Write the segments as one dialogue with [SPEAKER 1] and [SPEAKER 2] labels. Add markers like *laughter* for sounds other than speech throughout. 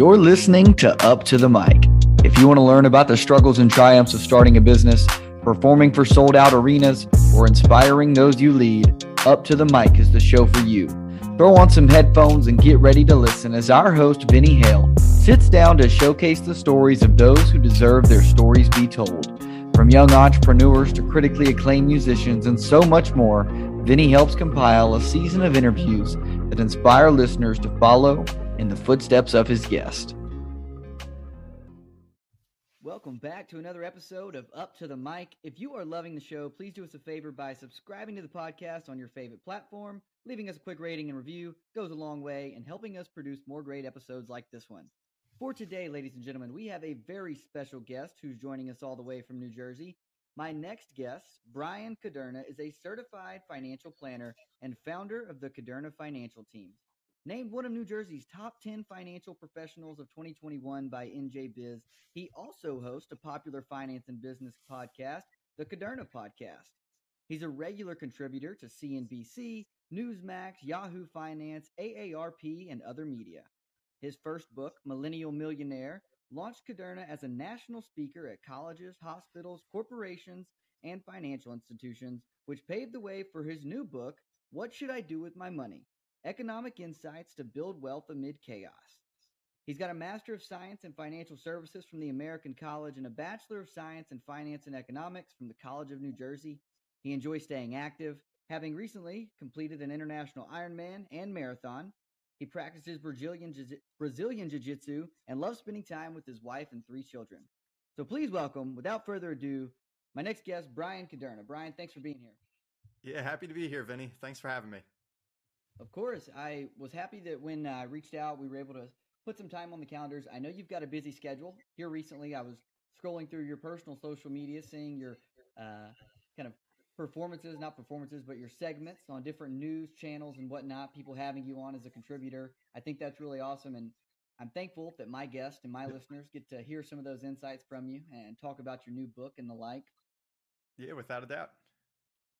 [SPEAKER 1] You're listening to Up to the Mic. If you want to learn about the struggles and triumphs of starting a business, performing for sold out arenas, or inspiring those you lead, Up to the Mic is the show for you. Throw on some headphones and get ready to listen as our host, Vinny Hale, sits down to showcase the stories of those who deserve their stories be told. From young entrepreneurs to critically acclaimed musicians and so much more, Vinny helps compile a season of interviews that inspire listeners to follow in the footsteps of his guest. Welcome back to another episode of Up to the Mic. If you are loving the show, please do us a favor by subscribing to the podcast on your favorite platform. Leaving us a quick rating and review goes a long way in helping us produce more great episodes like this one. For today, ladies and gentlemen, we have a very special guest who's joining us all the way from New Jersey. My next guest, Bryan Kuderna, is a certified financial planner and founder of the Kuderna Financial Team. Named one of New Jersey's top 10 financial professionals of 2021 by NJBiz, he also hosts a popular finance and business podcast, the Kuderna Podcast. He's a regular contributor to CNBC, Newsmax, Yahoo Finance, AARP, and other media. His first book, Millennial Millionaire, launched Kuderna as a national speaker at colleges, hospitals, corporations, and financial institutions, which paved the way for his new book, What Should I Do with My Money? Economic Insights to Build Wealth Amid Chaos. He's got a Master of Science in Financial Services from the American College and a Bachelor of Science in Finance and Economics from the College of New Jersey. He enjoys staying active, having recently completed an international Ironman and marathon. He practices Brazilian, Brazilian Jiu Jitsu and loves spending time with his wife and three children. So please welcome, without further ado, my next guest, Bryan Kuderna. Bryan, thanks for being here.
[SPEAKER 2] Yeah, happy to be here, Vinny. Thanks for having me.
[SPEAKER 1] Of course. I was happy that when I reached out, we were able to put some time on the calendars. I know you've got a busy schedule. Here recently, I was scrolling through your personal social media, seeing your uh, kind of performances, not performances, but your segments on different news channels and whatnot, people having you on as a contributor. I think that's really awesome. And I'm thankful that my guests and my listeners get to hear some of those insights from you and talk about your new book and the like.
[SPEAKER 2] Yeah, without a doubt.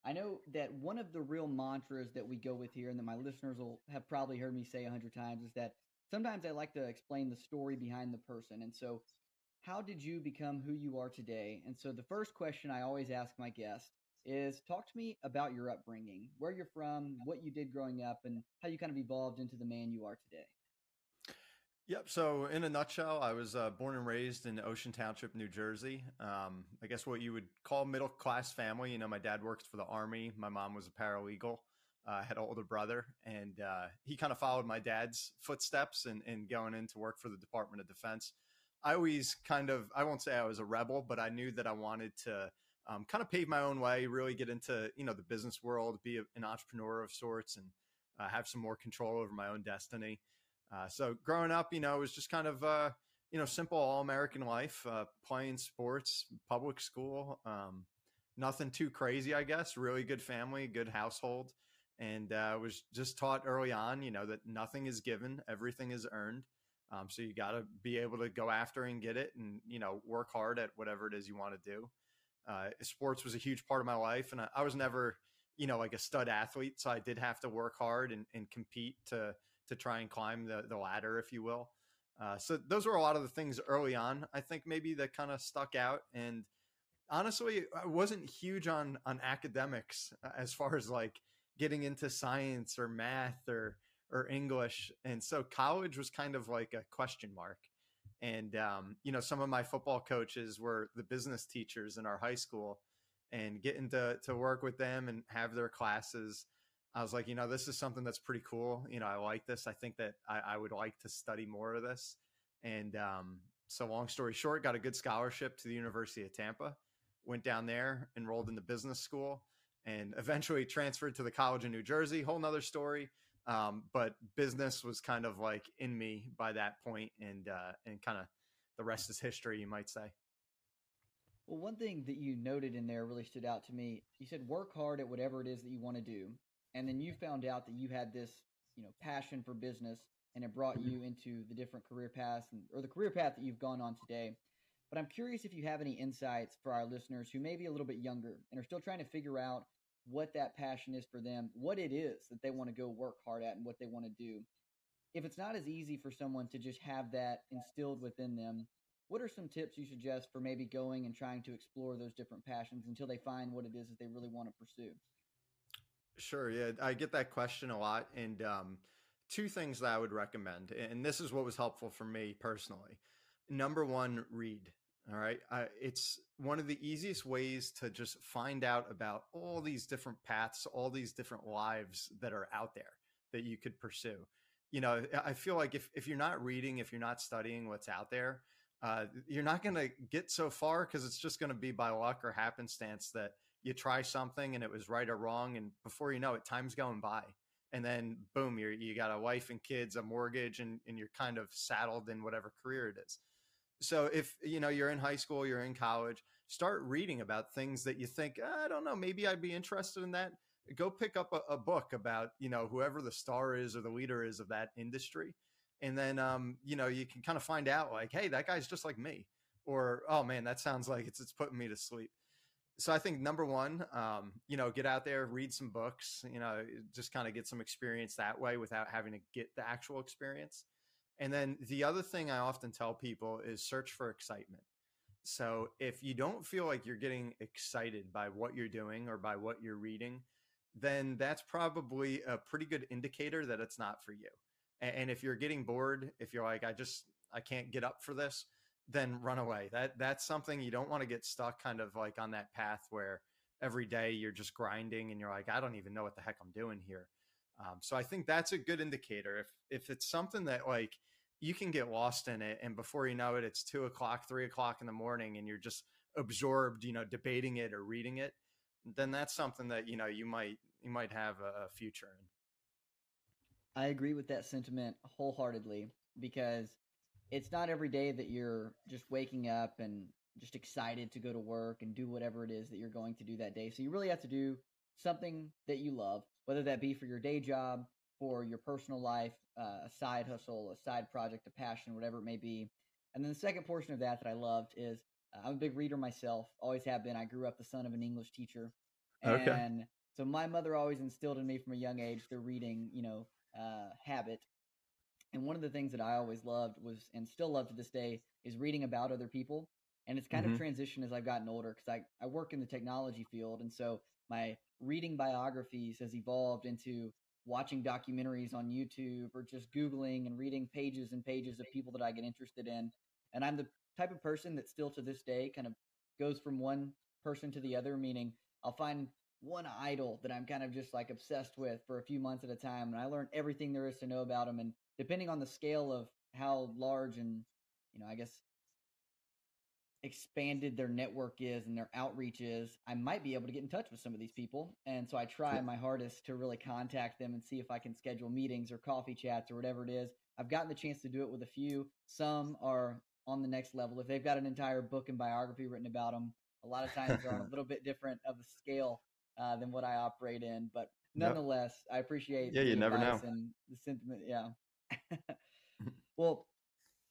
[SPEAKER 1] I know that one of the real mantras that we go with here, and that my listeners will have probably heard me say a hundred times, is that sometimes I like to explain the story behind the person. And so, how did you become who you are today? And so, the first question I always ask my guests is talk to me about your upbringing, where you're from, what you did growing up, and how you kind of evolved into the man you are today.
[SPEAKER 2] Yep. So, in a nutshell, I was uh, born and raised in Ocean Township, New Jersey. Um, I guess what you would call middle class family. You know, my dad worked for the Army. My mom was a paralegal. Uh, I had an older brother, and uh, he kind of followed my dad's footsteps in, in going in to work for the Department of Defense. I always kind of, I won't say I was a rebel, but I knew that I wanted to um, kind of pave my own way, really get into, you know, the business world, be a, an entrepreneur of sorts, and uh, have some more control over my own destiny. Uh, so growing up, you know, it was just kind of, uh, you know, simple all American life, uh, playing sports, public school, um, nothing too crazy, I guess. Really good family, good household, and uh, was just taught early on, you know, that nothing is given, everything is earned. Um, so you got to be able to go after and get it, and you know, work hard at whatever it is you want to do. Uh, sports was a huge part of my life, and I, I was never, you know, like a stud athlete, so I did have to work hard and, and compete to to try and climb the, the ladder, if you will. Uh, so those were a lot of the things early on. I think maybe that kind of stuck out. And honestly, I wasn't huge on on academics uh, as far as like getting into science or math or or English. And so college was kind of like a question mark. And um, you know, some of my football coaches were the business teachers in our high school, and getting to to work with them and have their classes I was like, you know, this is something that's pretty cool. You know, I like this. I think that I, I would like to study more of this. And um, so, long story short, got a good scholarship to the University of Tampa, went down there, enrolled in the business school, and *laughs* eventually transferred to the College of New Jersey. Whole nother story. Um, but business was kind of like in me by that point, and uh, and kind of the rest is history, you might say.
[SPEAKER 1] Well, one thing that you noted in there really stood out to me. You said work hard at whatever it is that you want to do and then you found out that you had this you know passion for business and it brought you mm-hmm. into the different career paths and, or the career path that you've gone on today. But i'm curious if you have any insights for our listeners who may be a little bit younger and are still trying to figure out what that passion is for them what it is that they want to go work hard at and what they want to do. If it's not as easy for someone to just have that instilled within them, what are some tips you suggest for maybe going and trying to explore those different passions until they find what it is that they really want to pursue?
[SPEAKER 2] Sure. Yeah, I get that question a lot, and um, two things that I would recommend, and this is what was helpful for me personally. Number one, read. All right. It's one of the easiest ways to just find out about all these different paths, all these different lives that are out there that you could pursue. You know, I feel like if, if you're not reading, if you're not studying what's out there, uh, you're not going to get so far because it's just going to be by luck or happenstance that you try something and it was right or wrong. And before you know it, time's going by. And then boom, you you got a wife and kids, a mortgage, and, and you're kind of saddled in whatever career it is so if you know you're in high school you're in college start reading about things that you think i don't know maybe i'd be interested in that go pick up a, a, book about you know whoever the star is or the leader is of that industry and then um, you know you can kind of find out like hey that guy's just like me or oh man that sounds like it's it's putting me to sleep so i think number one um, you know get out there read some books you know just kind of get some experience that way without having to get the actual experience and then the other thing I often tell people is search for excitement. So if you don't feel like you're getting excited by what you're doing or by what you're reading, then that's probably a pretty good indicator that it's not for you. And if you're getting bored, if you're like, I just, I can't get up for this, then run away. That that's something you don't want to get stuck kind of like on that path where every day you're just grinding and you're like, I don't even know what the heck I'm doing here. Um, so I think that's a good indicator. If if it's something that like you can get lost in it and before you know it it's two o'clock three o'clock in the morning and you're just absorbed you know debating it or reading it then that's something that you know you might you might have a, a future in
[SPEAKER 1] i agree with that sentiment wholeheartedly because it's not every day that you're just waking up and just excited to go to work and do whatever it is that you're going to do that day so you really have to do something that you love whether that be for your day job for your personal life, uh, a side hustle, a side project, a passion, whatever it may be. And then the second portion of that that I loved is uh, I'm a big reader myself, always have been. I grew up the son of an English teacher. And okay. so my mother always instilled in me from a young age the reading, you know, uh, habit. And one of the things that I always loved was, and still love to this day, is reading about other people. And it's kind mm-hmm. of transitioned as I've gotten older because I, I work in the technology field. And so my reading biographies has evolved into watching documentaries on YouTube or just Googling and reading pages and pages of people that I get interested in. And I'm the type of person that still to this day kind of goes from one person to the other, meaning I'll find one idol that I'm kind of just like obsessed with for a few months at a time. And I learn everything there is to know about them. And depending on the scale of how large and, you know, I guess expanded their network is and their outreach is, I might be able to get in touch with some of these people. And so I try my hardest to really contact them and see if I can schedule meetings or coffee chats or whatever it is. I've gotten the chance to do it with a few. Some are on the next level. If they've got an entire book and biography written about them, a lot of times they're on a *laughs* little bit different of a scale uh, than what I operate in. But nonetheless, yep. I appreciate
[SPEAKER 2] yeah, you never know
[SPEAKER 1] and the sentiment. Yeah. *laughs* well,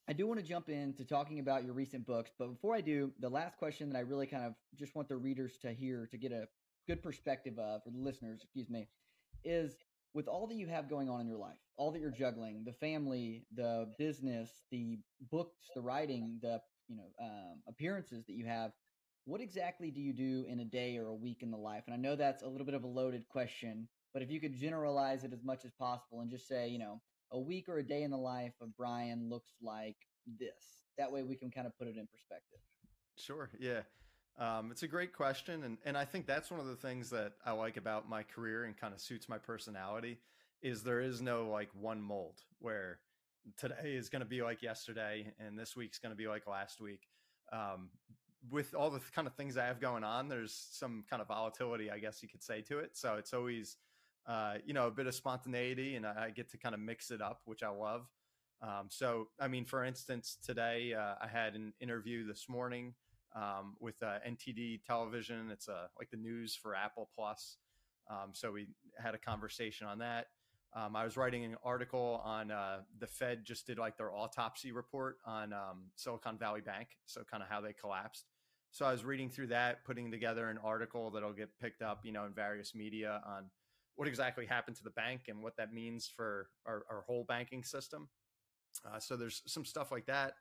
[SPEAKER 1] I do want to jump into talking about your recent books, but before I do, the last question that I really kind of just want the readers to hear to get a good perspective of, or the listeners, excuse me, is with all that you have going on in your life, all that you're juggling, the family, the business, the books, the writing, the you know um, appearances that you have, what exactly do you do in a day or a week in the life? And I know that's a little bit of a loaded question, but if you could generalize it as much as possible and just say, you know, a week or a day in the life of Bryan looks like this. That way we can kind of put it in perspective.
[SPEAKER 2] Sure. Yeah. Um, it's a great question. And, and I think that's one of the things that I like about my career and kind of suits my personality is there is no like one mold where today is going to be like yesterday and this week's going to be like last week. Um, with all the kind of things I have going on, there's some kind of volatility, I guess you could say to it. So it's always, uh, you know, a bit of spontaneity, and I get to kind of mix it up, which I love. Um, so, I mean, for instance, today uh, I had an interview this morning um, with uh, NTD Television. It's uh, like the news for Apple Plus. Um, so we had a conversation on that. Um, I was writing an article on uh, the Fed just did like their autopsy report on um, Silicon Valley Bank, so kind of how they collapsed. So I was reading through that, putting together an article that'll get picked up, you know, in various media on what exactly happened to the bank and what that means for our, our whole banking system. Uh, so there's some stuff like that.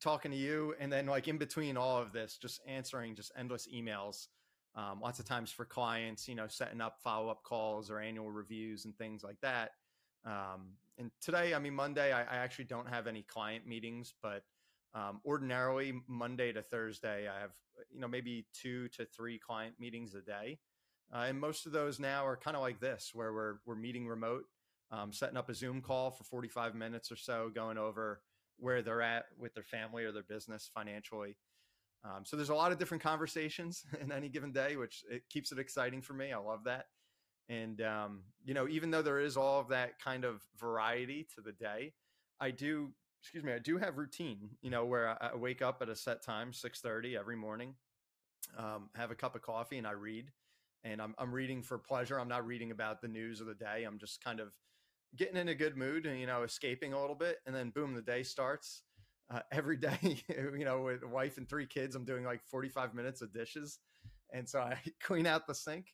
[SPEAKER 2] Talking to you, and then like in between all of this, just answering just endless emails. Um, lots of times for clients, you know, setting up follow up calls or annual reviews and things like that. Um, and today, I mean, Monday, I, I, actually don't have any client meetings, but um, ordinarily Monday to Thursday, I have, you know, maybe two to three client meetings a day. Uh, and most of those now are kind of like this, where we're, we're meeting remote um, setting up a Zoom call for 45 minutes or so, going over where they're at with their family or their business financially. Um, so there's a lot of different conversations *laughs* in any given day, which it keeps it exciting for me. I love that. And um, you know, even though there is all of that kind of variety to the day, I do, excuse me, I do have routine. You know, where I, wake up at a set time, 6:30 every morning, um, have a cup of coffee, and I read. And I'm I'm reading for pleasure. I'm not reading about the news of the day. I'm just kind of getting in a good mood and you know escaping a little bit. And then boom the day starts. Uh, *laughs* every day you know with a wife and three kids i'm doing like 45 minutes of dishes. And so i *laughs* clean out the sink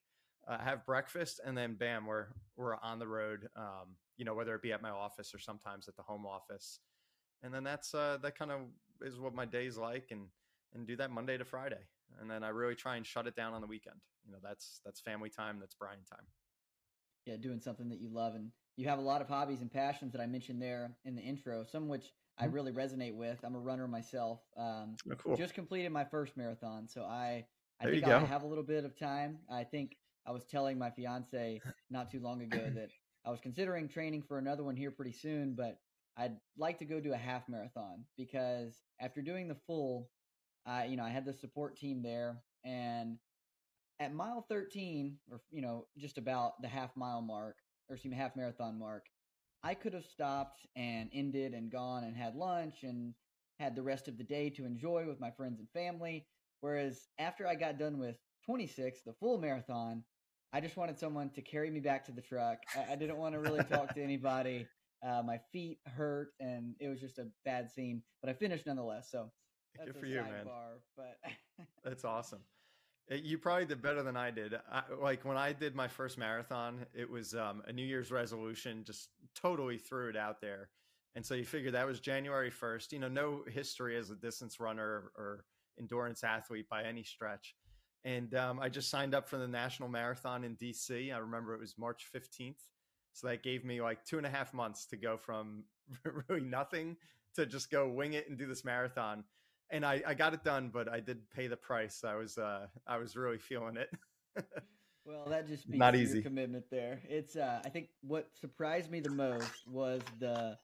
[SPEAKER 2] uh, have breakfast and then bam we're we're on the road um, you know whether it be at my office or sometimes at the home office. And then that's uh, that kind of is what my day's like and and do that monday to friday and then i really try and shut it down on the weekend you know that's that's family time that's bryan time
[SPEAKER 1] yeah doing something that you love and you have a lot of hobbies and passions that I mentioned there in the intro, some which I mm-hmm. really resonate with. I'm a runner myself. Um, oh, cool. Just completed my first marathon, so I I there think I have a little bit of time. I think I was telling my fiance not too long ago that I was considering training for another one here pretty soon, but I'd like to go do a half marathon because after doing the full, I you know I had the support team there, and at mile 13, or you know just about the half mile mark, or excuse me, half marathon mark, I could have stopped and ended and gone and had lunch and had the rest of the day to enjoy with my friends and family. Whereas after I got done with 26, the full marathon, I just wanted someone to carry me back to the truck. I, I didn't want to really talk to anybody. Uh, my feet hurt, and it was just a bad scene. But I finished nonetheless. So *laughs*
[SPEAKER 2] that's good for you, man.
[SPEAKER 1] Bar, but *laughs*
[SPEAKER 2] that's awesome. Uh, you probably did better than I did. I, like when I did my first marathon, it was um, a New Year's resolution, just totally threw it out there. And so you figure that was January 1st, you know, no history as a distance runner or endurance athlete by any stretch. And um, I just signed up for the national marathon in DC. I remember it was March 15th. So that gave me like two and a half months to go from *laughs* really nothing to just go wing it and do this marathon and I, I got it done, but I did pay the price. I was uh, I was really feeling it. *laughs*
[SPEAKER 1] well, that just speaks not easy commitment there. It's uh, I think what surprised me the most was the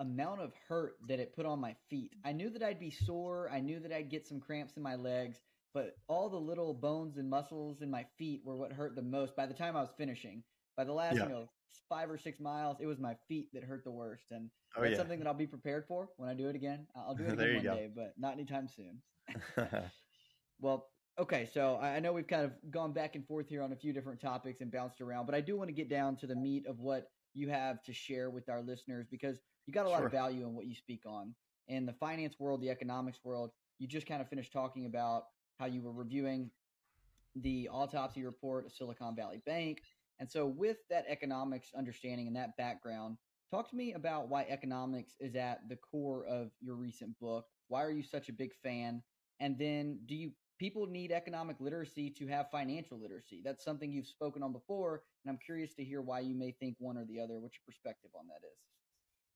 [SPEAKER 1] amount of hurt that it put on my feet. I knew that I'd be sore. I knew that I'd get some cramps in my legs, but all the little bones and muscles in my feet were what hurt the most by the time I was finishing. By the last, yeah. you know, five or six miles, it was my feet that hurt the worst. And oh, that's yeah. something that I'll be prepared for when I do it again. I'll do it *laughs* again one go. day, but not anytime soon. *laughs* well, okay. So I know we've kind of gone back and forth here on a few different topics and bounced around, but I do want to get down to the meat of what you have to share with our listeners because you got a lot sure. of value in what you speak on. In the finance world, the economics world, you just kind of finished talking about how you were reviewing the autopsy report of Silicon Valley Bank and so, with that economics understanding and that background, talk to me about why economics is at the core of your recent book. Why are you such a big fan? And then, do you people need economic literacy to have financial literacy? That's something you've spoken on before, and I'm curious to hear why you may think one or the other. What your perspective on that is?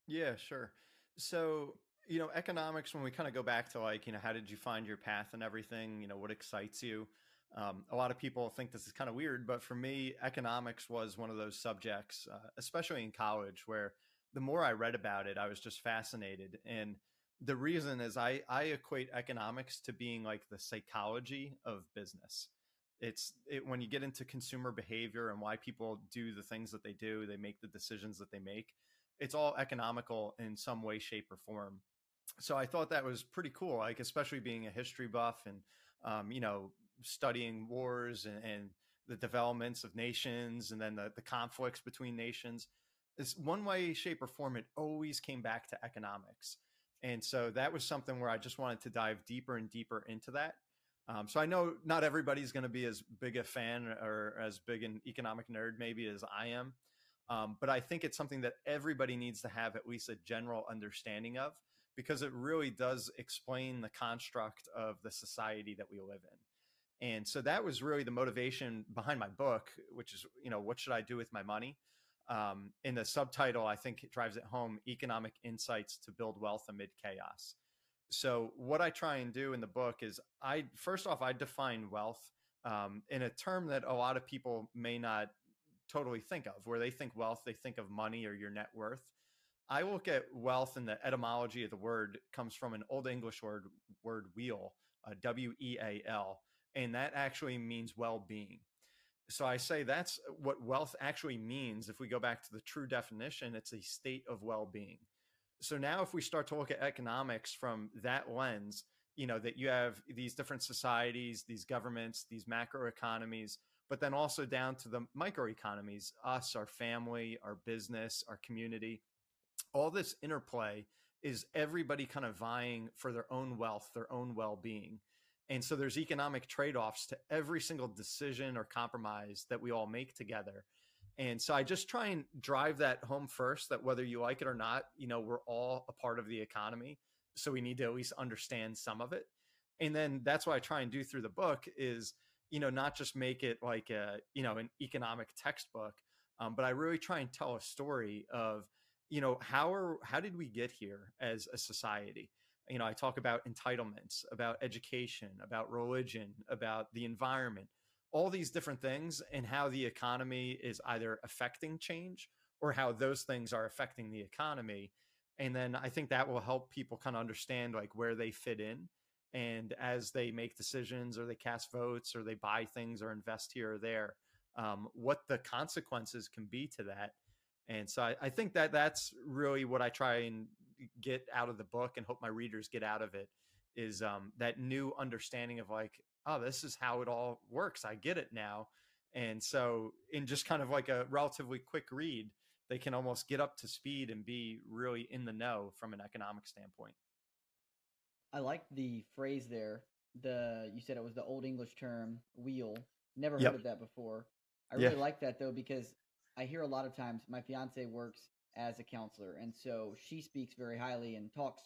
[SPEAKER 2] Yeah, sure. So, you know, economics, when we kind of go back to like, you know, how did you find your path and everything, you know, what excites you? Um, a lot of people think this is kind of weird, but for me, economics was one of those subjects, uh, especially in college, where the more I read about it, I was just fascinated. And the reason is I, I equate economics to being like the psychology of business. It's it, when you get into consumer behavior and why people do the things that they do, they make the decisions that they make. It's all economical in some way, shape, or form. So I thought that was pretty cool, like especially being a history buff and um, you know studying wars and, and the developments of nations and then the, the conflicts between nations is one way shape or form it always came back to economics and so that was something where i just wanted to dive deeper and deeper into that Um, so I know not everybody's going to be as big a fan or as big an economic nerd maybe as I am, um, but I think it's something that everybody needs to have at least a general understanding of because it really does explain the construct of the society that we live in. And so that was really the motivation behind my book, which is, you know, what should I do with my money? Um, in the subtitle, I think it drives it home economic insights to build wealth amid chaos. So, what I try and do in the book is I, first off, I define wealth um, in a term that a lot of people may not totally think of, where they think wealth, they think of money or your net worth. I look at wealth and the etymology of the word comes from an old English word, word weal, uh, W E A L, and that actually means well being. So I say that's what wealth actually means. If we go back to the true definition, it's a state of well being. So now, if we start to look at economics from that lens, you know, that you have these different societies, these governments, these macro economies, but then also down to the microeconomies, us, our family, our business, our community, all this interplay is everybody kind of vying for their own wealth, their own well being. And so there's economic trade offs to every single decision or compromise that we all make together. And so I just try and drive that home first that whether you like it or not, you know, we're all a part of the economy. So we need to at least understand some of it. And then that's what I try and do through the book is, you know, not just make it like a, you know, an economic textbook, um, but I really try and tell a story of, you know, how are how did we get here as a society? You know, I talk about entitlements, about education, about religion, about the environment, all these different things and how the economy is either affecting change or how those things are affecting the economy. And then i think that will help people kind of understand like where they fit in. And as they make decisions or they cast votes or they buy things or invest here or there um, what the consequences can be to that. And so I, I think that that's really what i try and get out of the book and hope my readers get out of it is um, that new understanding of like oh, this is how it all works. I get it now. And so, in just kind of like a relatively quick read, they can almost get up to speed and be really in the know from an economic standpoint.
[SPEAKER 1] I like the phrase there. The you said it was the old English term weal. Never heard yep. of that before. I really yeah. like that though because I hear a lot of times my fiance works as a counselor and so she speaks very highly and talks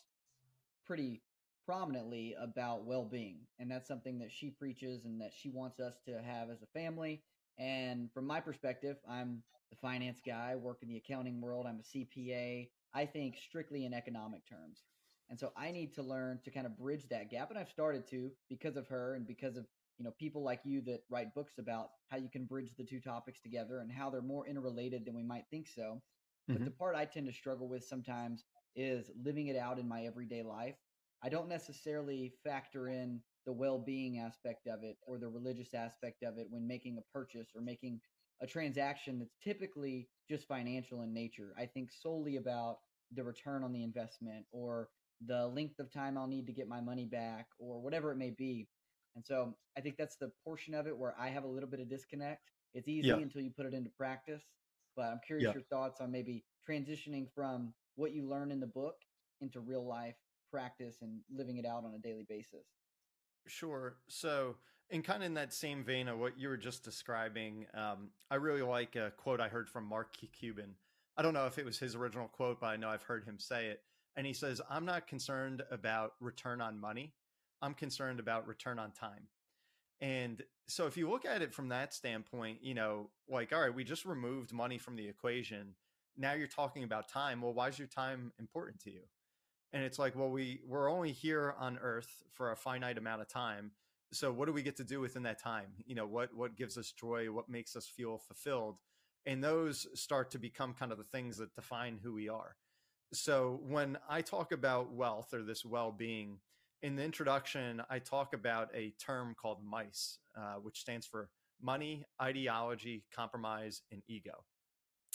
[SPEAKER 1] pretty prominently about well-being and that's something that she preaches and that she wants us to have as a family and from my perspective i'm the finance guy work in the accounting world i'm a cpa i think strictly in economic terms and so i need to learn to kind of bridge that gap and i've started to because of her and because of you know people like you that write books about how you can bridge the two topics together and how they're more interrelated than we might think so mm-hmm. but the part i tend to struggle with sometimes is living it out in my everyday life I don't necessarily factor in the well-being aspect of it or the religious aspect of it when making a purchase or making a transaction that's typically just financial in nature. I think solely about the return on the investment or the length of time I'll need to get my money back or whatever it may be. And so I think that's the portion of it where I have a little bit of disconnect. It's easy yeah. until you put it into practice. But I'm curious yeah. your thoughts on maybe transitioning from what you learn in the book into real life practice and living it out on a daily basis.
[SPEAKER 2] Sure. So, in kind of in that same vein of what you were just describing, um, I really like a quote I heard from Mark Cuban. I don't know if it was his original quote, but I know I've heard him say it. And he says, I'm not concerned about return on money. I'm concerned about return on time. And so if you look at it from that standpoint, you know, like, all right, we just removed money from the equation. Now you're talking about time. Well, why is your time important to you? and it's like well we we're only here on earth for a finite amount of time so what do we get to do within that time you know what what gives us joy what makes us feel fulfilled and those start to become kind of the things that define who we are so when i talk about wealth or this well-being in the introduction i talk about a term called mice uh, which stands for money ideology compromise and ego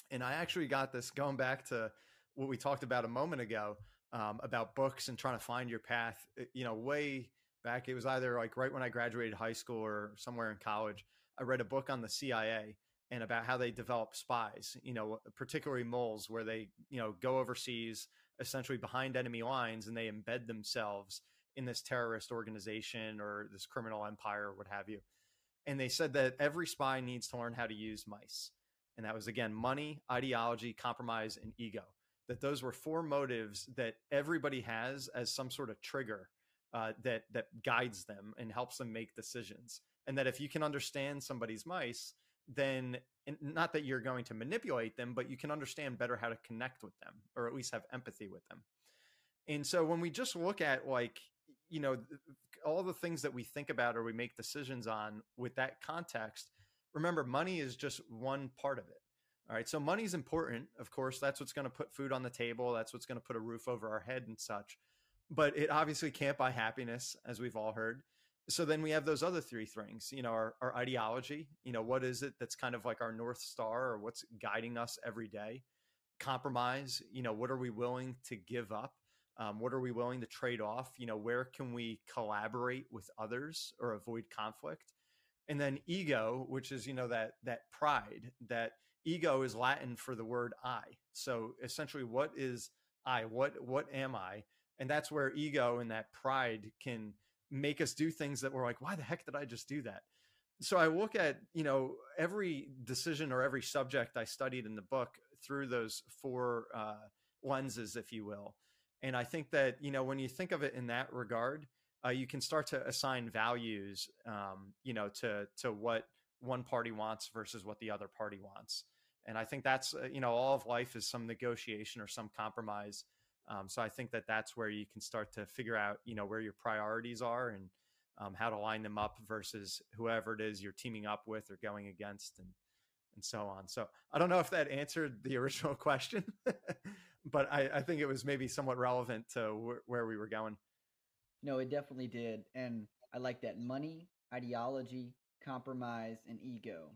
[SPEAKER 2] and i actually got this going back to what we talked about a moment ago um, about books and trying to find your path. Eh, you know, way back, it was either like right when I graduated high school or somewhere in college. I read a book on the CIA and about how they develop spies. You know, particularly moles, where they you know go overseas, essentially behind enemy lines, and they embed themselves in this terrorist organization or this criminal empire or what have you. And they said that every spy needs to learn how to use mice. And that was again money, ideology, compromise, and ego. That those were four motives that everybody has as some sort of trigger uh, that that guides them and helps them make decisions. And that if you can understand somebody's mice, then not that you're going to manipulate them, but you can understand better how to connect with them or at least have empathy with them. And so when we just look at like, you know, all the things that we think about or we make decisions on with that context, remember money is just one part of it. All right. So money is important. Of course, that's what's going to put food on the table. That's what's going to put a roof over our head and such. But it obviously can't buy happiness, as we've all heard so then we have those other three things you know our, our ideology you know what is it that's kind of like our north star or what's guiding us every day compromise you know what are we willing to give up um, what are we willing to trade off? You know where can we collaborate with others or avoid conflict? And then ego which is you know that that pride that ego is latin for the word i. So essentially what is i? What what am i? And that's where ego and that pride can make us do things that we're like, why the heck did I just do that? So I look at, you know, every decision or every subject I studied in the book through those four uh, lenses, if you will. And I think that, you know, when you think of it in that regard, uh, you can start to assign values, um, you know, to to what one party wants versus what the other party wants. And I think that's, uh, you know, all of life is some negotiation or some compromise um, so I think that that's where you can start to figure out, you know, where your priorities are and um, how to line them up versus whoever it is you're teaming up with or going against, and and so on. So I don't know if that answered the *laughs* original question, *laughs* but I, I, think it was maybe somewhat relevant to wh- where we were going.
[SPEAKER 1] No, it definitely did, and I like that money, ideology, compromise, and ego.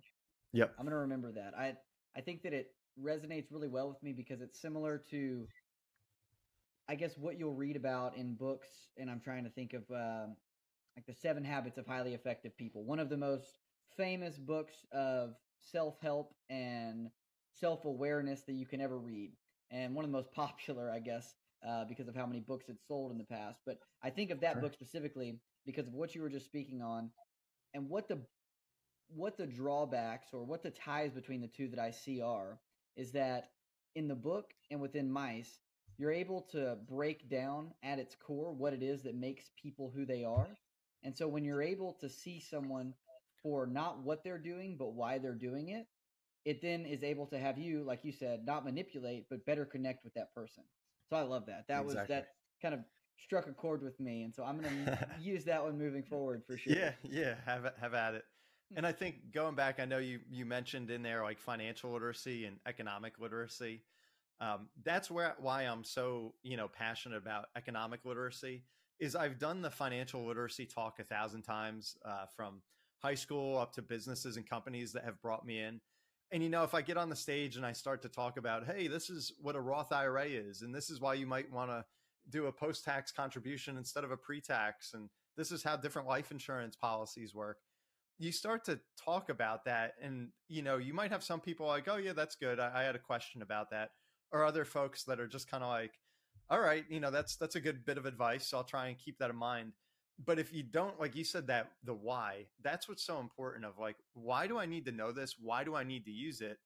[SPEAKER 2] Yep,
[SPEAKER 1] I'm gonna remember that. I I think that it resonates really well with me because it's similar to I guess what you'll read about in books, and I'm trying to think of um, like the Seven Habits of Highly Effective People. One of the most famous books of self help and self awareness that you can ever read, and one of the most *laughs* popular, I guess, uh, because of how many books it sold in the past. But I think of that sure. book specifically because of what you were just speaking on, and what the what the drawbacks or what the ties between the two that I see are is that in the book and within mice you're able to break down at its core what it is that makes people who they are. And so when you're able to see someone for not what they're doing, but why they're doing it, it then is able to have you, like you said, not manipulate, but better connect with that person. So I love that. That exactly. was that kind of struck a chord with me, and so I'm going *laughs* to use that one moving forward for sure.
[SPEAKER 2] Yeah, yeah, have have at it. And I think going back, I know you you mentioned in there like financial literacy and economic literacy um, that's where why I'm so you know passionate about economic literacy is I've done the financial literacy talk a thousand times uh, from high school up to businesses and companies that have brought me in. And you know, if I get on the stage and I start to talk about, hey, this is what a Roth IRA is, and this is why you might want to do a post-tax contribution instead of a pre-tax, and this is how different life insurance policies work. You start to talk about that, and you know, you might have some people like, oh yeah, that's good. I, I had a question about that or other folks that are just kind of like, all right, you know, that's that's a good bit of advice. So I'll try and keep that in mind. But if you don't, like you said, that the why, that's what's so important. Of like, why do I need to know this? Why do I need to use it?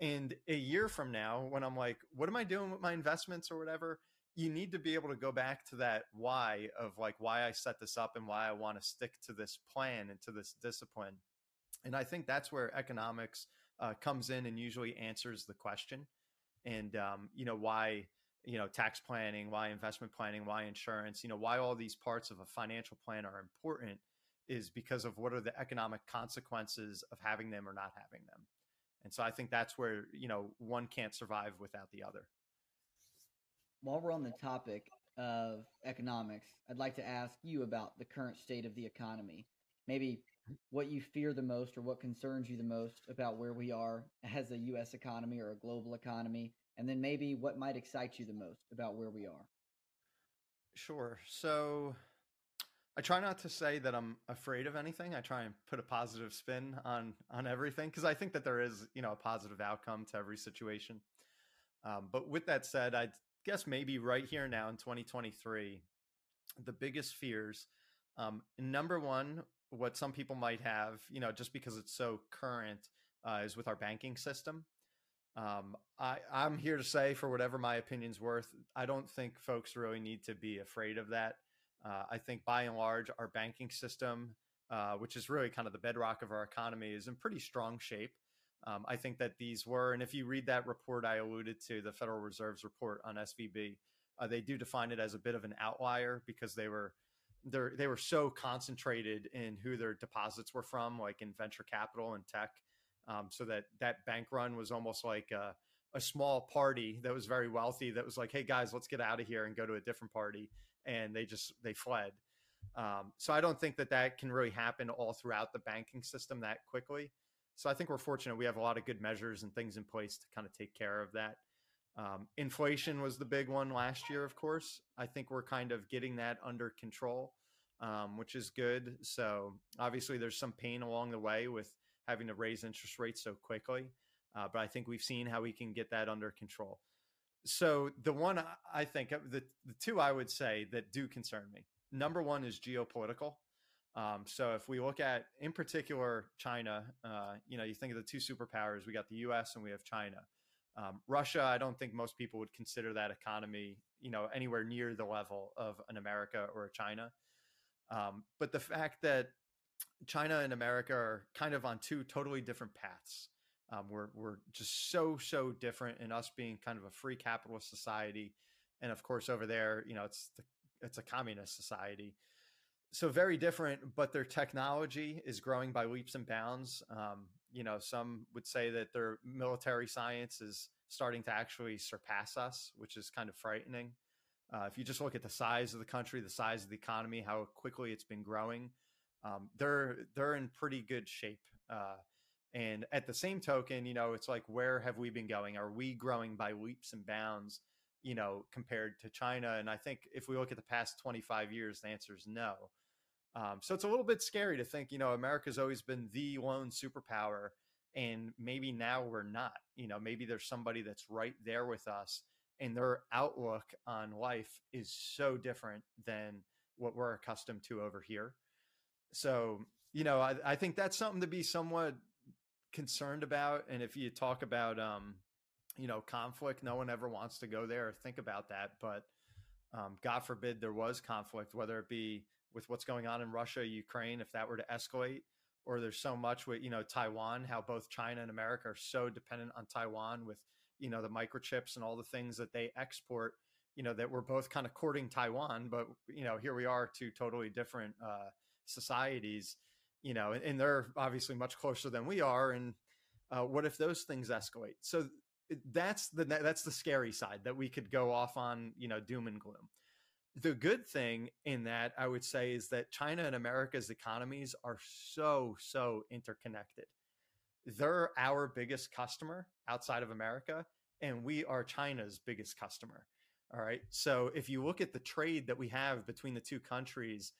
[SPEAKER 2] And a year from now, when I'm like, what am I doing with my investments or whatever? You need to be able to go back to that why of like why I set this up and why I want to stick to this plan and to this discipline. And I think that's where economics uh, comes in and usually answers the question and um, you know why you know tax planning why investment planning why insurance you know why all these parts of a financial plan are important is because of what are the economic consequences of having them or not having them. And so i think that's where you know one can't survive without the other.
[SPEAKER 1] While we're on the topic of economics i'd like to ask you about the current state of the economy. Maybe mm-hmm. what you fear the most or what concerns you the most about where we are as a US economy or a global economy, and then maybe what might excite you the most about where we are.
[SPEAKER 2] Sure. So I try not to say that I'm afraid of anything. I try and put a positive spin on on everything because I think that there is, you know, a positive outcome to every situation. Um, but with that said, I guess maybe right here now in 2023, the biggest fears. Um, number one, what some people might have, you know, just because it's so current, uh, is with our banking system. Um, I, I'm here to say, for whatever my opinion's worth, I don't think folks really need to be afraid of that. Uh, I think by and large, our banking system, uh, which is really kind of the bedrock of our economy, is in pretty strong shape. Um, I think that these were, and if you read that report I alluded to, the Federal Reserve's report on SVB, uh, they do define it as a bit of an outlier because they were they they were so concentrated in who their deposits were from, like in venture capital and tech, um, so that that bank run was almost like a, a small party that was very wealthy that was like, hey guys, let's get out of here and go to a different party, and they just they fled. Um, so I don't think that that can really happen all throughout the banking system that quickly. So I think we're fortunate we have a lot of good measures and things in place to kind of take care of that. Um, inflation was the big one last year, of course. I think we're kind of getting that under control, um, which is good. So obviously, there's some pain along the way with having to raise interest rates so quickly, uh, but I think we've seen how we can get that under control. So the one I think the the two I would say that do concern me. Number one is geopolitical. Um, so if we look at, in particular, China, uh, you know, you think of the two superpowers. We got the U.S. and we have China. Um, Russia, I don't think most people would consider that economy, you know, anywhere near the level of an America or a China. Um, but the fact that China and America are kind of on two totally different paths. Um, we're we're just so so different in us being kind of a free capitalist society, and of course over there, you know, it's the, it's a communist society. So very different, but their technology is growing by leaps and bounds. Um, you know, some would say that their military science is starting to actually surpass us, which is kind of frightening. Uh, if you just look at the size of the country, the size of the economy, how quickly it's been growing, um, they're they're in pretty good shape. Uh, and at the same token, you know, it's like where have we been going? Are we growing by leaps and bounds? You know, compared to China? And I think if we look at the past 25 years, the answer is no. Um, so it's a little bit scary to think, you know, America's always been the lone superpower, and maybe now we're not. You know, maybe there's somebody that's right there with us, and their outlook on life is so different than what we're accustomed to over here. So, you know, I, I think that's something to be somewhat concerned about. And if you talk about, um, you know, conflict, no one ever wants to go there or think about that. But um, God forbid there was conflict, whether it be with what's going on in Russia, Ukraine, if that were to escalate, or there's so much with, you know, Taiwan, how both China and America are so dependent on Taiwan with, you know, the microchips and all the things that they export, you know, that we're both kind of courting Taiwan, but, you know, here we are two totally different uh, societies, you know, and, and, they're obviously much closer than we are. And uh, what if those things escalate? So that's the, that's the scary side that we could go off on, you know, doom and gloom the good thing in that I would say is that China and America's economies are so, so interconnected. They're our biggest customer outside of America, and we are China's biggest customer. All right. So if you look at the trade that we have between the two countries,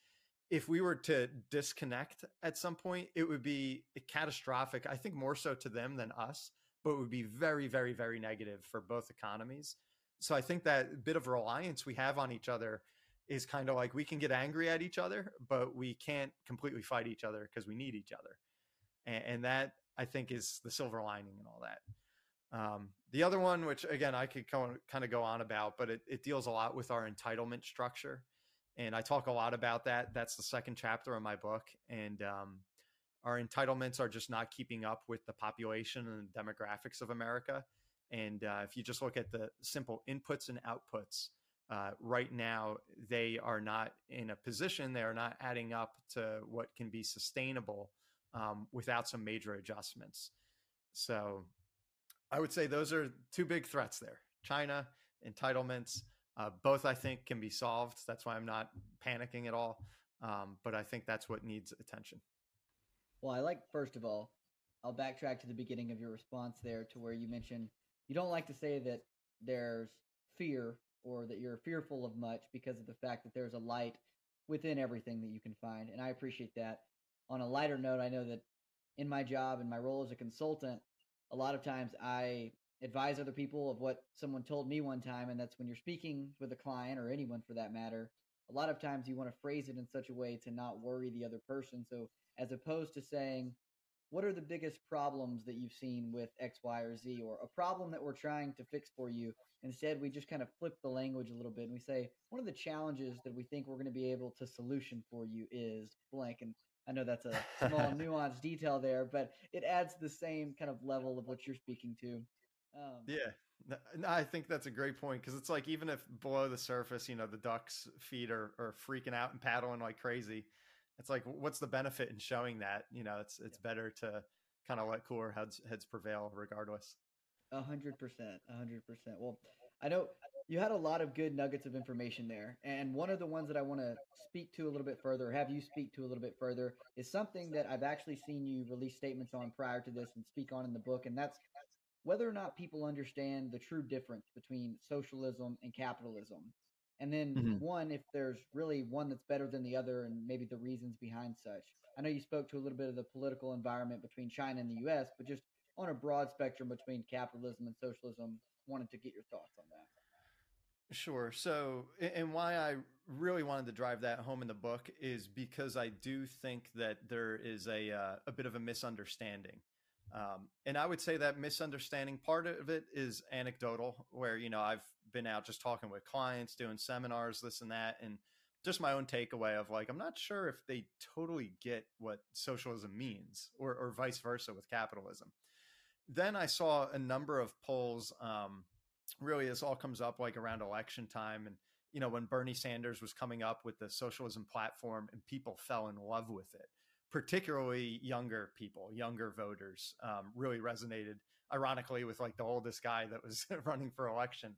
[SPEAKER 2] if we were to disconnect at some point, it would be catastrophic. I think more so to them than us, but it would be very, very, very negative for both economies so I think that bit of reliance we have on each other is kind of like we can get angry at each other, but we can't completely fight each other because we need each other. And, and, that I think is the silver lining and all that. Um, the other one, which again I could kind of go on about, but it, it deals a lot with our entitlement structure, and I talk a lot about that. That's the second chapter of my book, and um, our entitlements are just not keeping up with the population and the demographics of America and uh, if you just look at the simple inputs and outputs, uh, right now they are not in a position, they are not adding up to what can be sustainable um, without some major adjustments. So I would say those are two big threats there China, entitlements. Uh, both I think can be solved. That's why I'm not panicking at all. Um, but I think that's what needs attention.
[SPEAKER 1] Well, I like, first of all, I'll backtrack to the beginning of your response there to where you mentioned you don't like to say that there's fear or that you're fearful of much because of the fact that there's a light within everything that you can find. And I appreciate that. On a lighter note, I know that in my job and my role as a consultant, a lot of times I advise other people of what someone told me one time. And that's when you're speaking with a client or anyone for that matter, a lot of times you want to phrase it in such a way to not worry the other person. So as opposed to saying, what are the biggest problems that you've seen with X, Y, or Z, or a problem that we're trying to fix for you? Instead, we just kind of flip the language a little bit and we say, one of the challenges that we think we're going to be able to solution for you is blank. And I know that's a small *laughs* nuanced detail there, but it adds the same kind of level of what you're speaking to.
[SPEAKER 2] Um, yeah, I think that's a great point because it's like even if below the surface, you know, the ducks' feet are, are freaking out and paddling like crazy, it's like what's the benefit in showing that? You know, it's it's yeah. better to kind of let cooler heads heads prevail regardless.
[SPEAKER 1] A hundred percent, a hundred percent. Well, I know you had a lot of good nuggets of information there, and one of the ones that I want to speak to a little bit further, have you speak to a little bit further, is something that I've actually seen you release statements on prior to this and speak on in the book, and that's whether or not people understand the true difference between socialism and capitalism. And then mm-hmm. one, if there's really one that's better than the other, and maybe the reasons behind such. I know you spoke to a little bit of the political environment between China and the U.S., but just on a broad spectrum between capitalism and socialism, wanted to get your thoughts on that.
[SPEAKER 2] Sure. So, and why I really wanted to drive that home in the book is because I do think that there is a uh, a bit of a misunderstanding um, and I would say that misunderstanding part of it is anecdotal, where, you know, I've been out just talking with clients, doing seminars, this and that, and just my own takeaway of like, I'm not sure if they totally get what socialism means or, or vice versa with capitalism. Then I saw a number of polls. Um, really, this all comes up like around election time. And, you know, when Bernie Sanders was coming up with the socialism platform and people fell in love with it particularly younger people, younger voters, um, really resonated. Ironically, with like the oldest guy that was *laughs* running for election.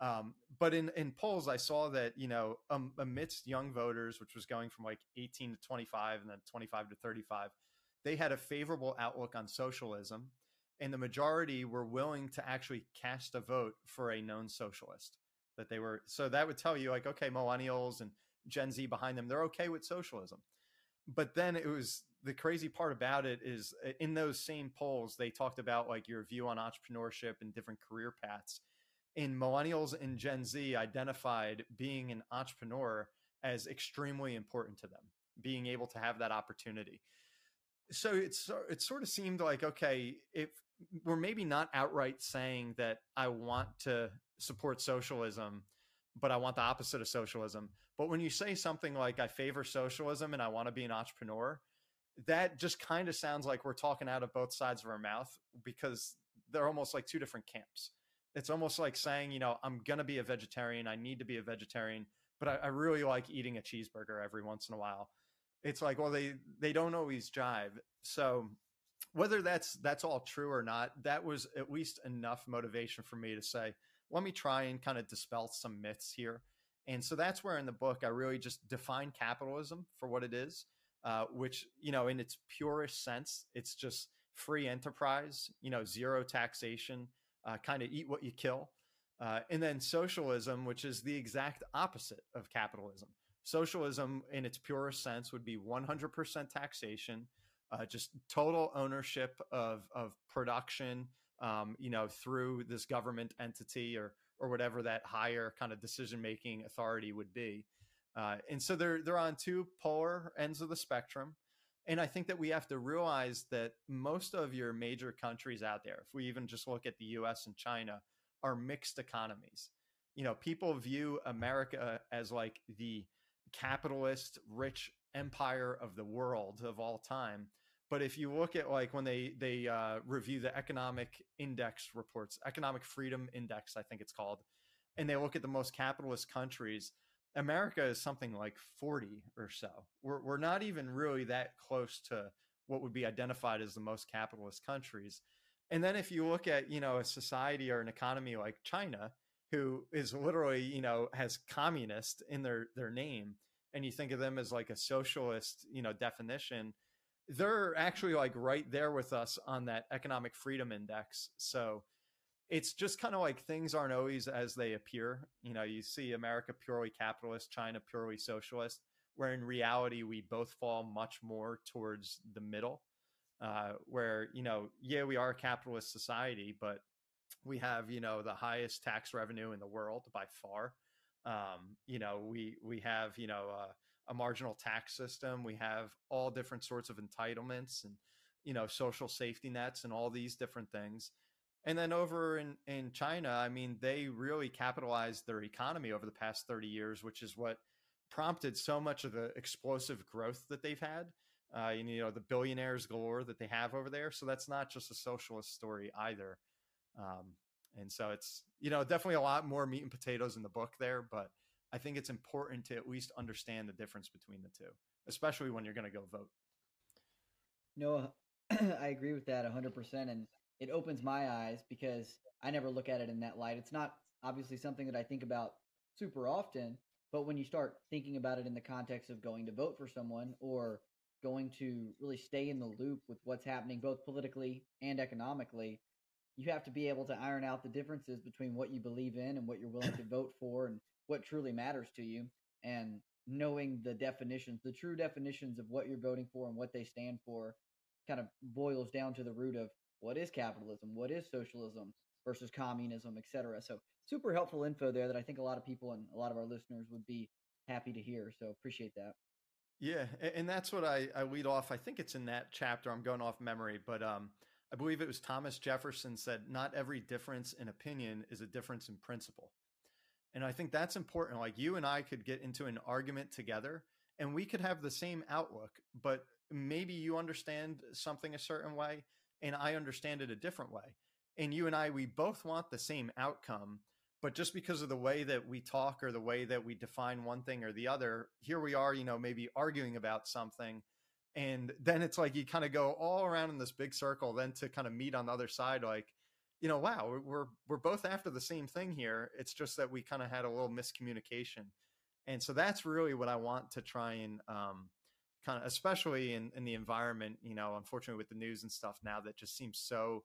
[SPEAKER 2] Um, but in in polls, I saw that you know um, amidst young voters, which was going from like 18 to 25 and then 25 to 35, they had a favorable outlook on socialism, and the majority were willing to actually cast a vote for a known socialist. That they were so that would tell you like okay, millennials and Gen Z behind them, they're okay with socialism but then it was the crazy part about it is uh, in those same polls they talked about like your view on entrepreneurship and different career paths. And millennials and gen z identified being an entrepreneur as extremely important to them being able to have that opportunity. So it's it sort of seemed like okay if we're maybe not outright saying that i want to support socialism but I want the opposite of socialism. But when you say something like I favor socialism and I want to be an entrepreneur, that just kind of sounds like we're talking out of both sides of our mouth because they're almost like two different camps. It's almost like saying, you know, I'm going to be a vegetarian. I need to be a vegetarian, but I, I really like eating a cheeseburger every once in a while. It's like, well, they, they don't always jive. So whether that's, that's all true or not, that was at least enough motivation for me to say, let me try and kind of dispel some myths here. And so that's where in the book I really just define capitalism for what it is, uh, which, you know, in its purest sense, it's just free enterprise, you know, zero taxation, uh, kind of eat what you kill. Uh, and then socialism, which is the exact opposite of capitalism. Socialism, in its purest sense, would be 100% taxation, uh, just total ownership of, of production, um, you know, through this government entity or or whatever that higher kind of decision making authority would be. Uh, and so they're they're on two polar ends of the spectrum. And I think that we have to realize that most of your major countries out there, if we even just look at the US and China, are mixed economies. You know, people view America as like the capitalist, rich empire of the world of all time. But if you look at like when they they uh, review the economic index reports, economic freedom index, I think it's called, and they look at the most capitalist countries, America is something like 40 or so. We're we're not even really that close to what would be identified as the most capitalist countries. And then if you look at, you know, a society or an economy like China, who is literally, you know, has communist in their their name, and you think of them as like a socialist, you know, definition, they're actually like right there with us on that economic freedom index. So it's just kind of like things aren't always as they appear. You know, you see America purely capitalist, China purely socialist, where in reality we both fall much more towards the middle. Uh, where you know, yeah, we are a capitalist society, but we have you know the highest tax revenue in the world by far. Um, you know, we we have you know uh, a marginal tax system. We have all different sorts of entitlements and you know social safety nets and all these different things. And then over in in China, I mean, they really capitalized their economy over the past thirty years, which is what prompted so much of the explosive growth that they've had. Uh, and, you know, the billionaires galore that they have over there. So that's not just a socialist story either. Um, and so it's, you know, definitely a lot more meat and potatoes in the book there, but I think it's important to at least understand the difference between the two, especially when you're going to go vote.
[SPEAKER 1] No, *clears throat* I agree with that 100%. And it opens my eyes because I never look at it in that light. It's not obviously something that I think about super often, but when you start thinking about it in the context of going to vote for someone or going to really stay in the loop with what's happening both politically and economically, you have to be able to iron out the differences between what you believe in and what you're willing to vote for and what truly matters to you and knowing the definitions the true definitions of what you're voting for and what they stand for kind of boils down to the root of what is capitalism what is socialism versus communism etc so super helpful info there that i think a lot of people and a lot of our listeners would be happy to hear so appreciate that
[SPEAKER 2] yeah and that's what i, I lead off i think it's in that chapter i'm going off memory but um I believe it was Thomas Jefferson said, not every difference in opinion is a difference in principle. And I think that's important. Like you and I could get into an argument together and we could have the same outlook, but maybe you understand something a certain way and I understand it a different way. And you and I, we both want the same outcome, but just because of the way that we talk or the way that we define one thing or the other, here we are, you know, maybe arguing about something and then it's like you kind of go all around in this big circle then to kind of meet on the other side like you know wow we're we're both after the same thing here. It's just that we kind of had a little miscommunication. And so that's really what i want to try and um, kind of especially in in the environment you know unfortunately with the news and stuff now that just seems so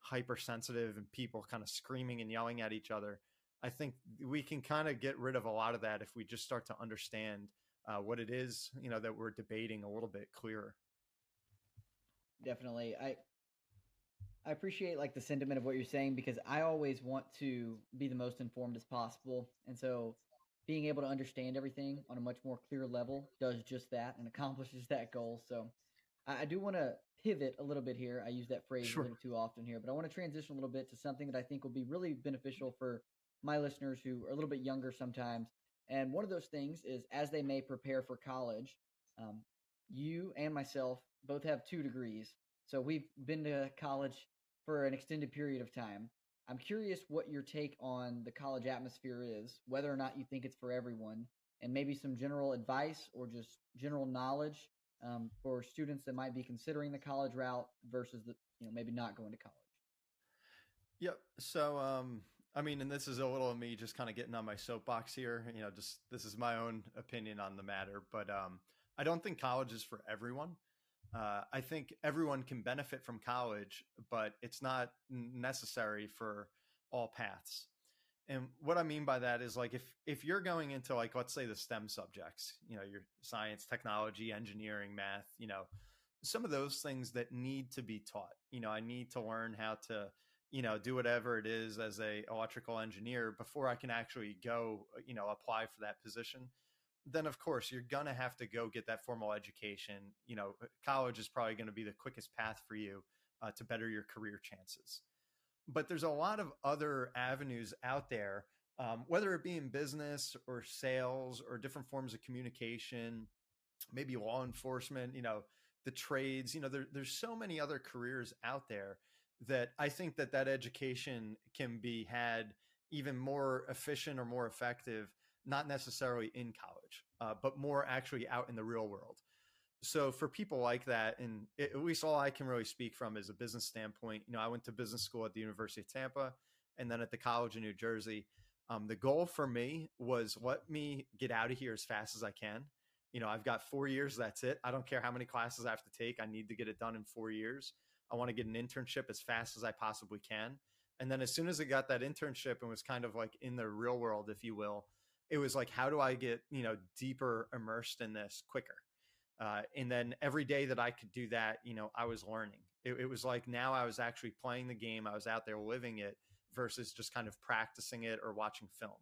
[SPEAKER 2] hypersensitive and people kind of screaming and yelling at each other. I think we can kind of get rid of a lot of that if we just start to understand uh, what it is you know that we're debating a little bit clearer.
[SPEAKER 1] Definitely. I i appreciate like the sentiment of what you're saying because i always want to be the most informed as possible and so being able to understand everything on a much more clear level does just that and accomplishes that goal so i, I do want to pivot a little bit here i use that phrase sure. a little too often here but i want to transition a little bit to something that i think will be really beneficial for my listeners who are a little bit younger sometimes and one of those things is as they may prepare for college, um, you and myself both have two degrees. So we've been to college for an extended period of time. I'm curious what your take on the college atmosphere is, whether or not you think it's for everyone, and maybe some general advice or just general knowledge um, for students that might be considering the college route versus the you know maybe not going to college.
[SPEAKER 2] Yep. So um, I mean, and this is a little of me just kind of getting on my soapbox here. You know, just this is my own opinion on the matter, but um, I don't think college is for everyone. Uh, I think everyone can benefit from college, but it's not necessary for all paths. And what I mean by that is like if if you're going into like let's say the STEM subjects, you know, your science, technology, engineering, math, you know, some of those things that need to be taught. You know, I need to learn how to you know do whatever it is as a electrical engineer before i can actually go uh, you know apply for that position then of course you're going to have to go get that formal education you know uh, college is probably going to be the quickest path for you uh, to better your career chances. But there's a lot of other avenues out there um, whether it be in business or sales or different forms of communication maybe law enforcement you know the trades you know there, there's so many other careers out there that I think that that education can be had even more efficient or more effective, not necessarily in college, uh, but more actually out in the real world. So for people like that, and at least all I can really speak from is a business standpoint. You know, I went to business school at the University of Tampa, and then at the College of New Jersey. Um, the goal for me was let me get out of here as fast as I can. You know, I've got four years. That's it. I don't care how many classes I have to take. I need to get it done in four years. I want to get an internship as fast as I possibly can. And then as soon as I got that internship and was kind of like in the real world, if you will, it was like, how do I get, you know, deeper immersed in this quicker? Uh, and then every day that I could do that, you know, I was learning. It, it was like now I was actually playing the game. I was out there living it versus just kind of practicing it or watching film.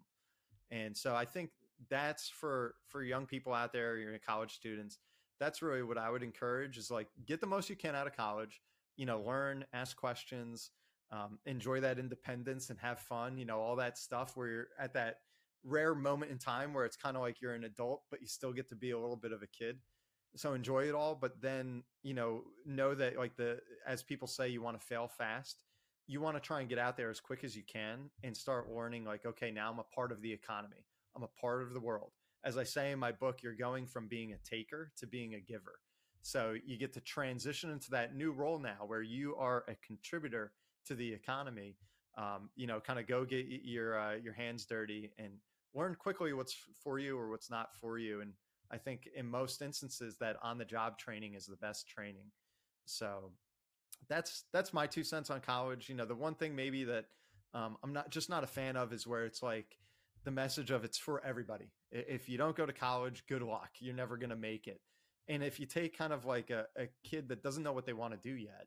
[SPEAKER 2] And so I think that's for for young people out there, you're college students. That's really what I would encourage is like get the most you can out of college. You know, learn, ask questions, um, enjoy that independence, and have fun. You know, all that stuff where you're at that rare moment in time where it's kind of like you're an adult, but you still get to be a little bit of a kid. So enjoy it all, but then you know know that like the as people say, you want to fail fast. You want to try and get out there as quick as you can and start learning like, okay, now I'm a part of the economy. I'm a part of the world. As I say in my book, you're going from being a taker to being a giver. So you get to transition into that new role now where you are a contributor to the economy. Um, you know, kind of go get your uh, your hands dirty and learn quickly what's for you or what's not for you. And I think in most instances that on the job training is the best training. So that's that's my two cents on college. You know, the one thing maybe that um, I'm not just not a fan of is where it's like the message of it's for everybody. If you don't go to college, good luck. You're never going to make it. And if you take kind of like a, a kid that doesn't know what they want to do yet,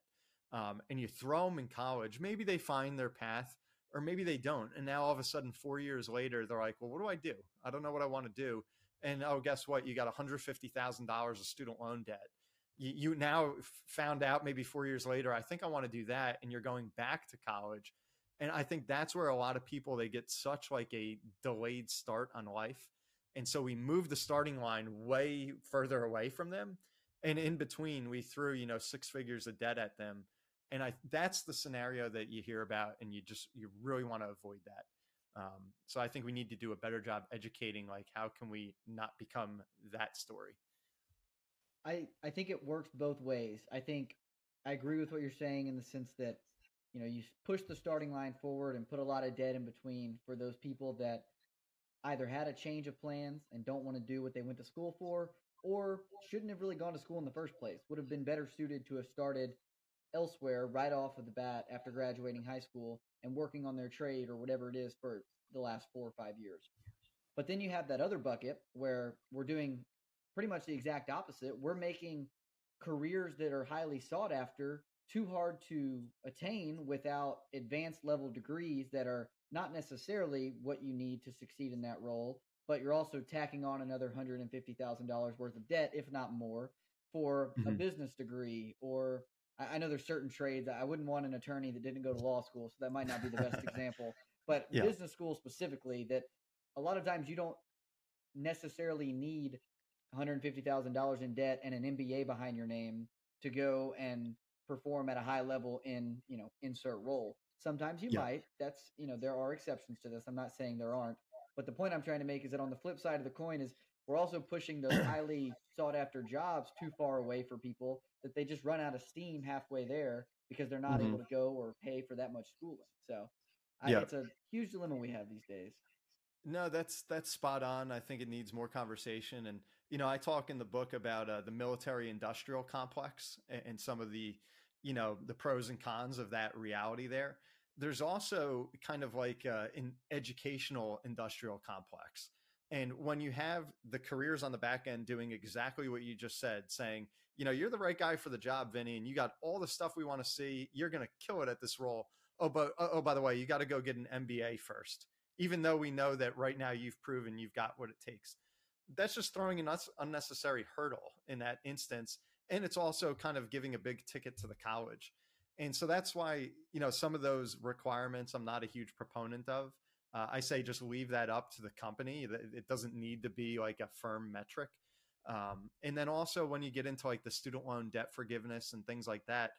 [SPEAKER 2] um, and you throw them in college, maybe they find their path or maybe they don't. And now all of a sudden, four years later, they're like, well, what do I do? I don't know what I want to do. And oh, guess what? You got $150,000 of student loan debt. You, you now found out maybe four years later, I think I want to do that. And you're going back to college and i think that's where a lot of people they get such like a delayed start on life and so we move the starting line way further away from them and in between we threw you know six figures of debt at them and i that's the scenario that you hear about and you just you really want to avoid that um, so i think we need to do a better job educating like how can we not become that story
[SPEAKER 1] i i think it works both ways i think i agree with what you're saying in the sense that you know, you push the starting line forward and put a lot of debt in between for those people that either had a change of plans and don't want to do what they went to school for, or shouldn't have really gone to school in the first place. Would have been better suited to have started elsewhere right off of the bat after graduating high school and working on their trade or whatever it is for the last four or five years. But then you have that other bucket where we're doing pretty much the exact opposite. We're making careers that are highly sought after too hard to attain without advanced level degrees that are not necessarily what you need to succeed in that role, but you're also tacking on another $150,000 worth of debt, if not more, for mm-hmm. a business degree. Or I, know there's certain trades. I wouldn't want an attorney that didn't go to law school, so that might not be the best example. But *laughs* yeah. business school specifically, that a lot of times you don't necessarily need $150,000 in debt and an MBA behind your name to go and perform at a high level in you know insert role sometimes you yeah. might that's you know there are exceptions to this i'm not saying there aren't but the point i'm trying to make is that on the flip side of the coin is we're also pushing those *clears throat* highly sought after jobs too far away for people that they just run out of steam halfway there because they're not mm-hmm. able to go or pay for that much schooling so I, it's a huge dilemma we have these days
[SPEAKER 2] no, that's that's spot on. I think it needs more conversation, and you know, I talk in the book about uh, the military industrial complex and, and, some of the, you know, the pros and cons of that reality. There, there's also kind of like uh, an educational industrial complex, and when you have the careers on the back end doing exactly what you just said, saying, you know, you're the right guy for the job, Vinny, and you got all the stuff we want to see. You're going to kill it at this role. Oh, but oh, oh by the way, you got to go get an MBA first even though we know that right now you've proven you've got what it takes. That's just throwing an unnecessary hurdle in that instance. And it's also kind of giving a big ticket to the college. And so that's why, you know, some of those requirements I'm not a huge proponent of. Uh, I say just leave that up to the company. It doesn't need to be like a firm metric. Um, and then also when you get into like the student loan debt forgiveness and things like that,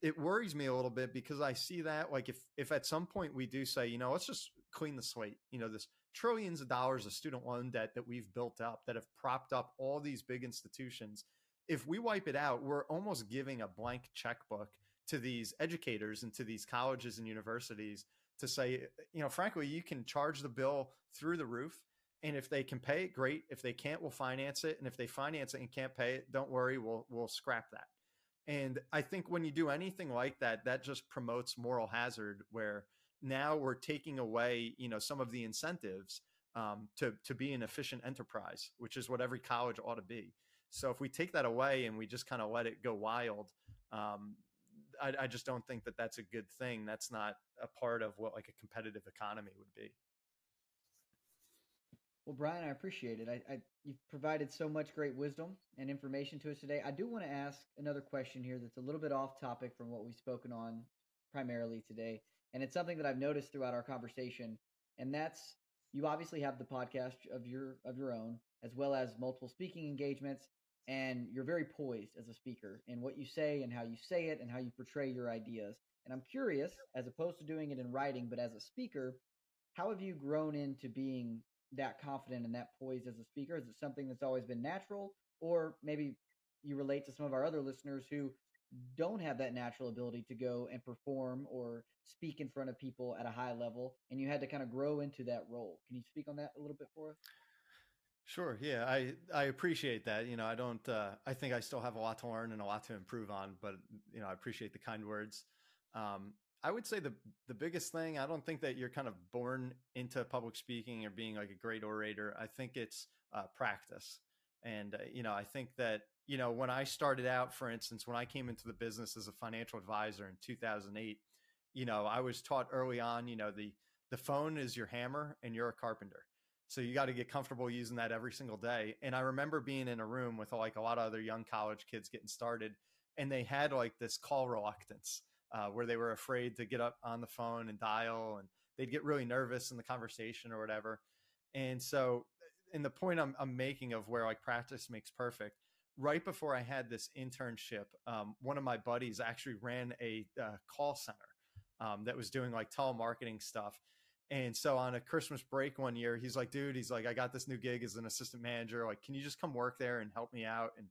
[SPEAKER 2] it worries me a little bit because I see that like if if at some point we do say, you know, let's just clean the slate, you know, this trillions of dollars of student loan debt that we've built up that have propped up all these big institutions. If we wipe it out, we're almost giving a blank checkbook to these educators and to these colleges and universities to say, you know, frankly, you can charge the bill through the roof. And if they can pay it, great. If they can't, we'll finance it. And if they finance it and can't pay it, don't worry, we'll we'll scrap that. And I think when you do anything like that, that just promotes moral hazard where now we're taking away, you know, some of the incentives um, to, to be an efficient enterprise, which is what every college ought to be. So if we take that away and we just kind of let it go wild, um, I, I just don't think that that's a good thing. That's not a part of what like a competitive economy would be.
[SPEAKER 1] Well, Bryan, I appreciate it. I, I, you've provided so much great wisdom and information to us today. I do want to ask another question here that's a little bit off topic from what we've spoken on primarily today, and it's something that I've noticed throughout our conversation, and that's you obviously have the podcast of your of your own, as well as multiple speaking engagements, and you're very poised as a speaker in what you say and how you say it and how you portray your ideas. And I'm curious, as opposed to doing it in writing, but as a speaker, how have you grown into being that confident and that poised as a speaker? Is it something that's always been natural, or maybe you relate to some of our other listeners who don't have that natural ability to go and perform or speak in front of people at a high level, and you had to kind of grow into that role? Can you speak on that a little bit for us?
[SPEAKER 2] Sure. Yeah, I I appreciate that. You know, I don't. Uh, I think I still have a lot to learn and a lot to improve on, but you know, I appreciate the kind words. Um, I would say the the biggest thing, I don't think that you're kind of born into public speaking or being like a great orator. I think it's uh, practice. And, uh, you know, I think that, you know, when I started out, for instance, when I came into the business as a financial advisor in 2008, you know, I was taught early on, you know, the, the phone is your hammer and you're a carpenter. So you got to get comfortable using that every single day. And I remember being in a room with like a lot of other young college kids getting started and they had like this call reluctance uh, where they were afraid to get up on the phone and dial and they'd get really nervous in the conversation or whatever. And so, in the point I'm, I'm making of where like practice makes perfect, right before I had this internship, um, one of my buddies actually ran a uh, call center um, that was doing like telemarketing stuff. And so on a Christmas break one year, he's like, dude, he's like, I got this new gig as an assistant manager. Like, can you just come work there and help me out? And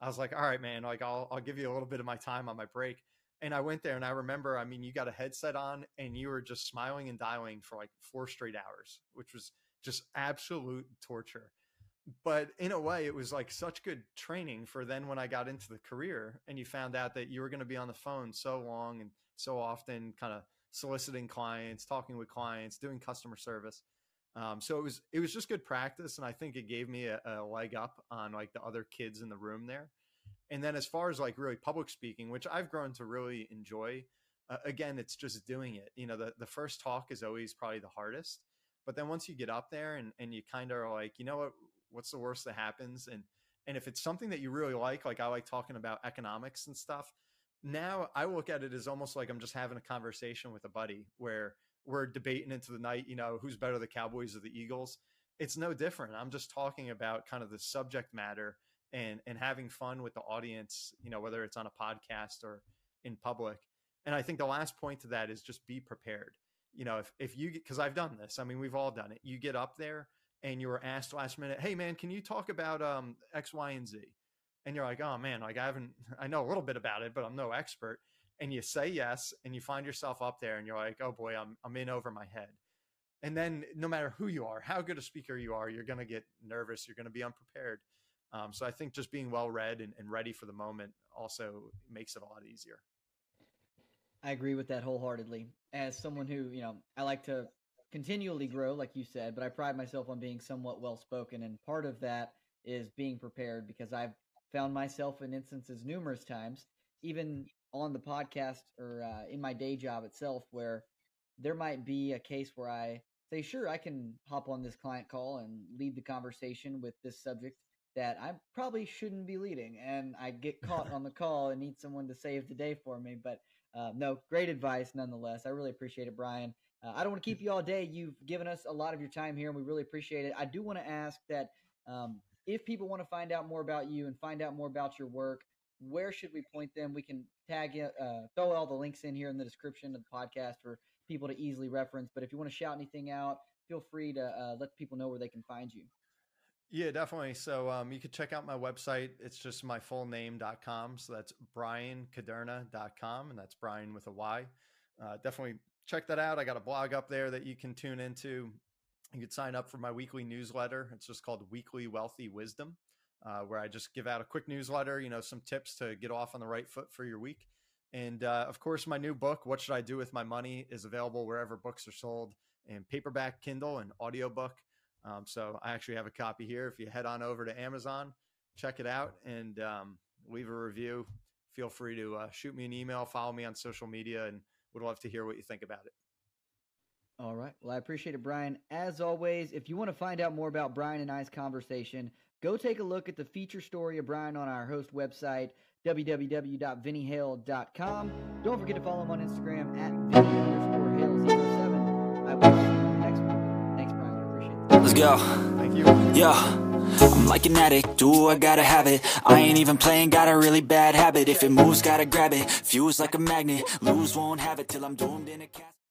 [SPEAKER 2] I was like, all right, man, like I'll, I'll give you a little bit of my time on my break and I went there and I remember, I mean, you got a headset on and you were just smiling and dialing for like four straight hours, which was just absolute torture. But in a way, it was like such good training for then when I got into the career and you found out that you were going to be on the phone so long and so often, kind of soliciting clients, talking with clients, doing customer service. Um, so it was it was just good practice, and I think it gave me a, a leg up on like the other kids in the room there. And then as far as like really public speaking, which I've grown to really enjoy, uh, again, it's just doing it. You know, the, the first talk is always probably the hardest. But then once you get up there and, and you kind of are like, you know what, what's the worst that happens? And and if it's something that you really like, like I like talking about economics and stuff, now I look at it as almost like I'm just having a conversation with a buddy where we're debating into the night, you know, who's better, the Cowboys or the Eagles. It's no different. I'm just talking about kind of the subject matter and and having fun with the audience you know whether it's on a podcast or in public. And i think the last point to that is just be prepared. You know if if you because i've done this. I mean we've all done it. You get up there and you were asked last minute hey man can you talk about um x y and z and you're like oh man like i haven't *laughs* i know a little bit about it but i'm no expert and you say yes and you find yourself up there and you're like oh boy i'm, I'm in over my head and then no matter who you are how good a speaker you are you're going to get nervous you're going to be unprepared um, so I think just being well read and, and ready for the moment also makes it a lot easier.
[SPEAKER 1] I agree with that wholeheartedly. As someone who, you know, I like to continually grow, like you said, but I pride myself on being somewhat well spoken. And part of that is being prepared because I've found myself in instances numerous times, even on the podcast or uh, in my day job itself, where there might be a case where I say, sure, I can hop on this client call and lead the conversation with this subject that I probably shouldn't be leading, and I get *laughs* caught on the call and need someone to save the day for me. But uh, no, great advice nonetheless. I really appreciate it, Bryan. Uh, I don't want to keep *laughs* you all day. You've given us a lot of your time here, and we really appreciate it. I do want to ask that um, if people want to find out more about you and find out more about your work, where should we point them? We can tag you, uh, throw all the links in here in the description of the podcast for people to easily reference. But if you want to shout anything out, feel free to uh, let people know where they can find you.
[SPEAKER 2] Yeah, definitely. So um, you could check out my website. It's just my full name.com. So that's bryankuderna.com, and that's Bryan with a Y. Uh, definitely check that out. I got a blog up there that you can tune into. You could sign up for my weekly newsletter. It's just called Weekly Wealthy Wisdom, uh, where I just give out a quick newsletter, you know, some tips to get off on the right foot for your week. And uh, of course, my new book, What Should I Do with My Money, is available wherever books are sold in paperback, Kindle, and audiobook. Um, so I actually have a copy here. If you head on over to Amazon, check it out and um, leave a review. Feel free to uh, shoot me an email, follow me on social media, and would love to hear what you think about it.
[SPEAKER 1] All right. Well, I appreciate it, Bryan. As always, if you want to find out more about Bryan and I's conversation, go take a look at the feature story of Bryan on our host website, www.vinnyhale.com. Don't forget to follow him on Instagram at Vinny underscore Hale07. I will see you in the next one. Thanks, Bryan. I appreciate it.
[SPEAKER 3] Let's go.
[SPEAKER 2] Thank you.
[SPEAKER 3] Yeah. I'm like an addict, do I gotta have it I ain't even playing, got a really bad habit If it moves, gotta grab it Fuse like a magnet, lose, won't have it Till I'm doomed in a casket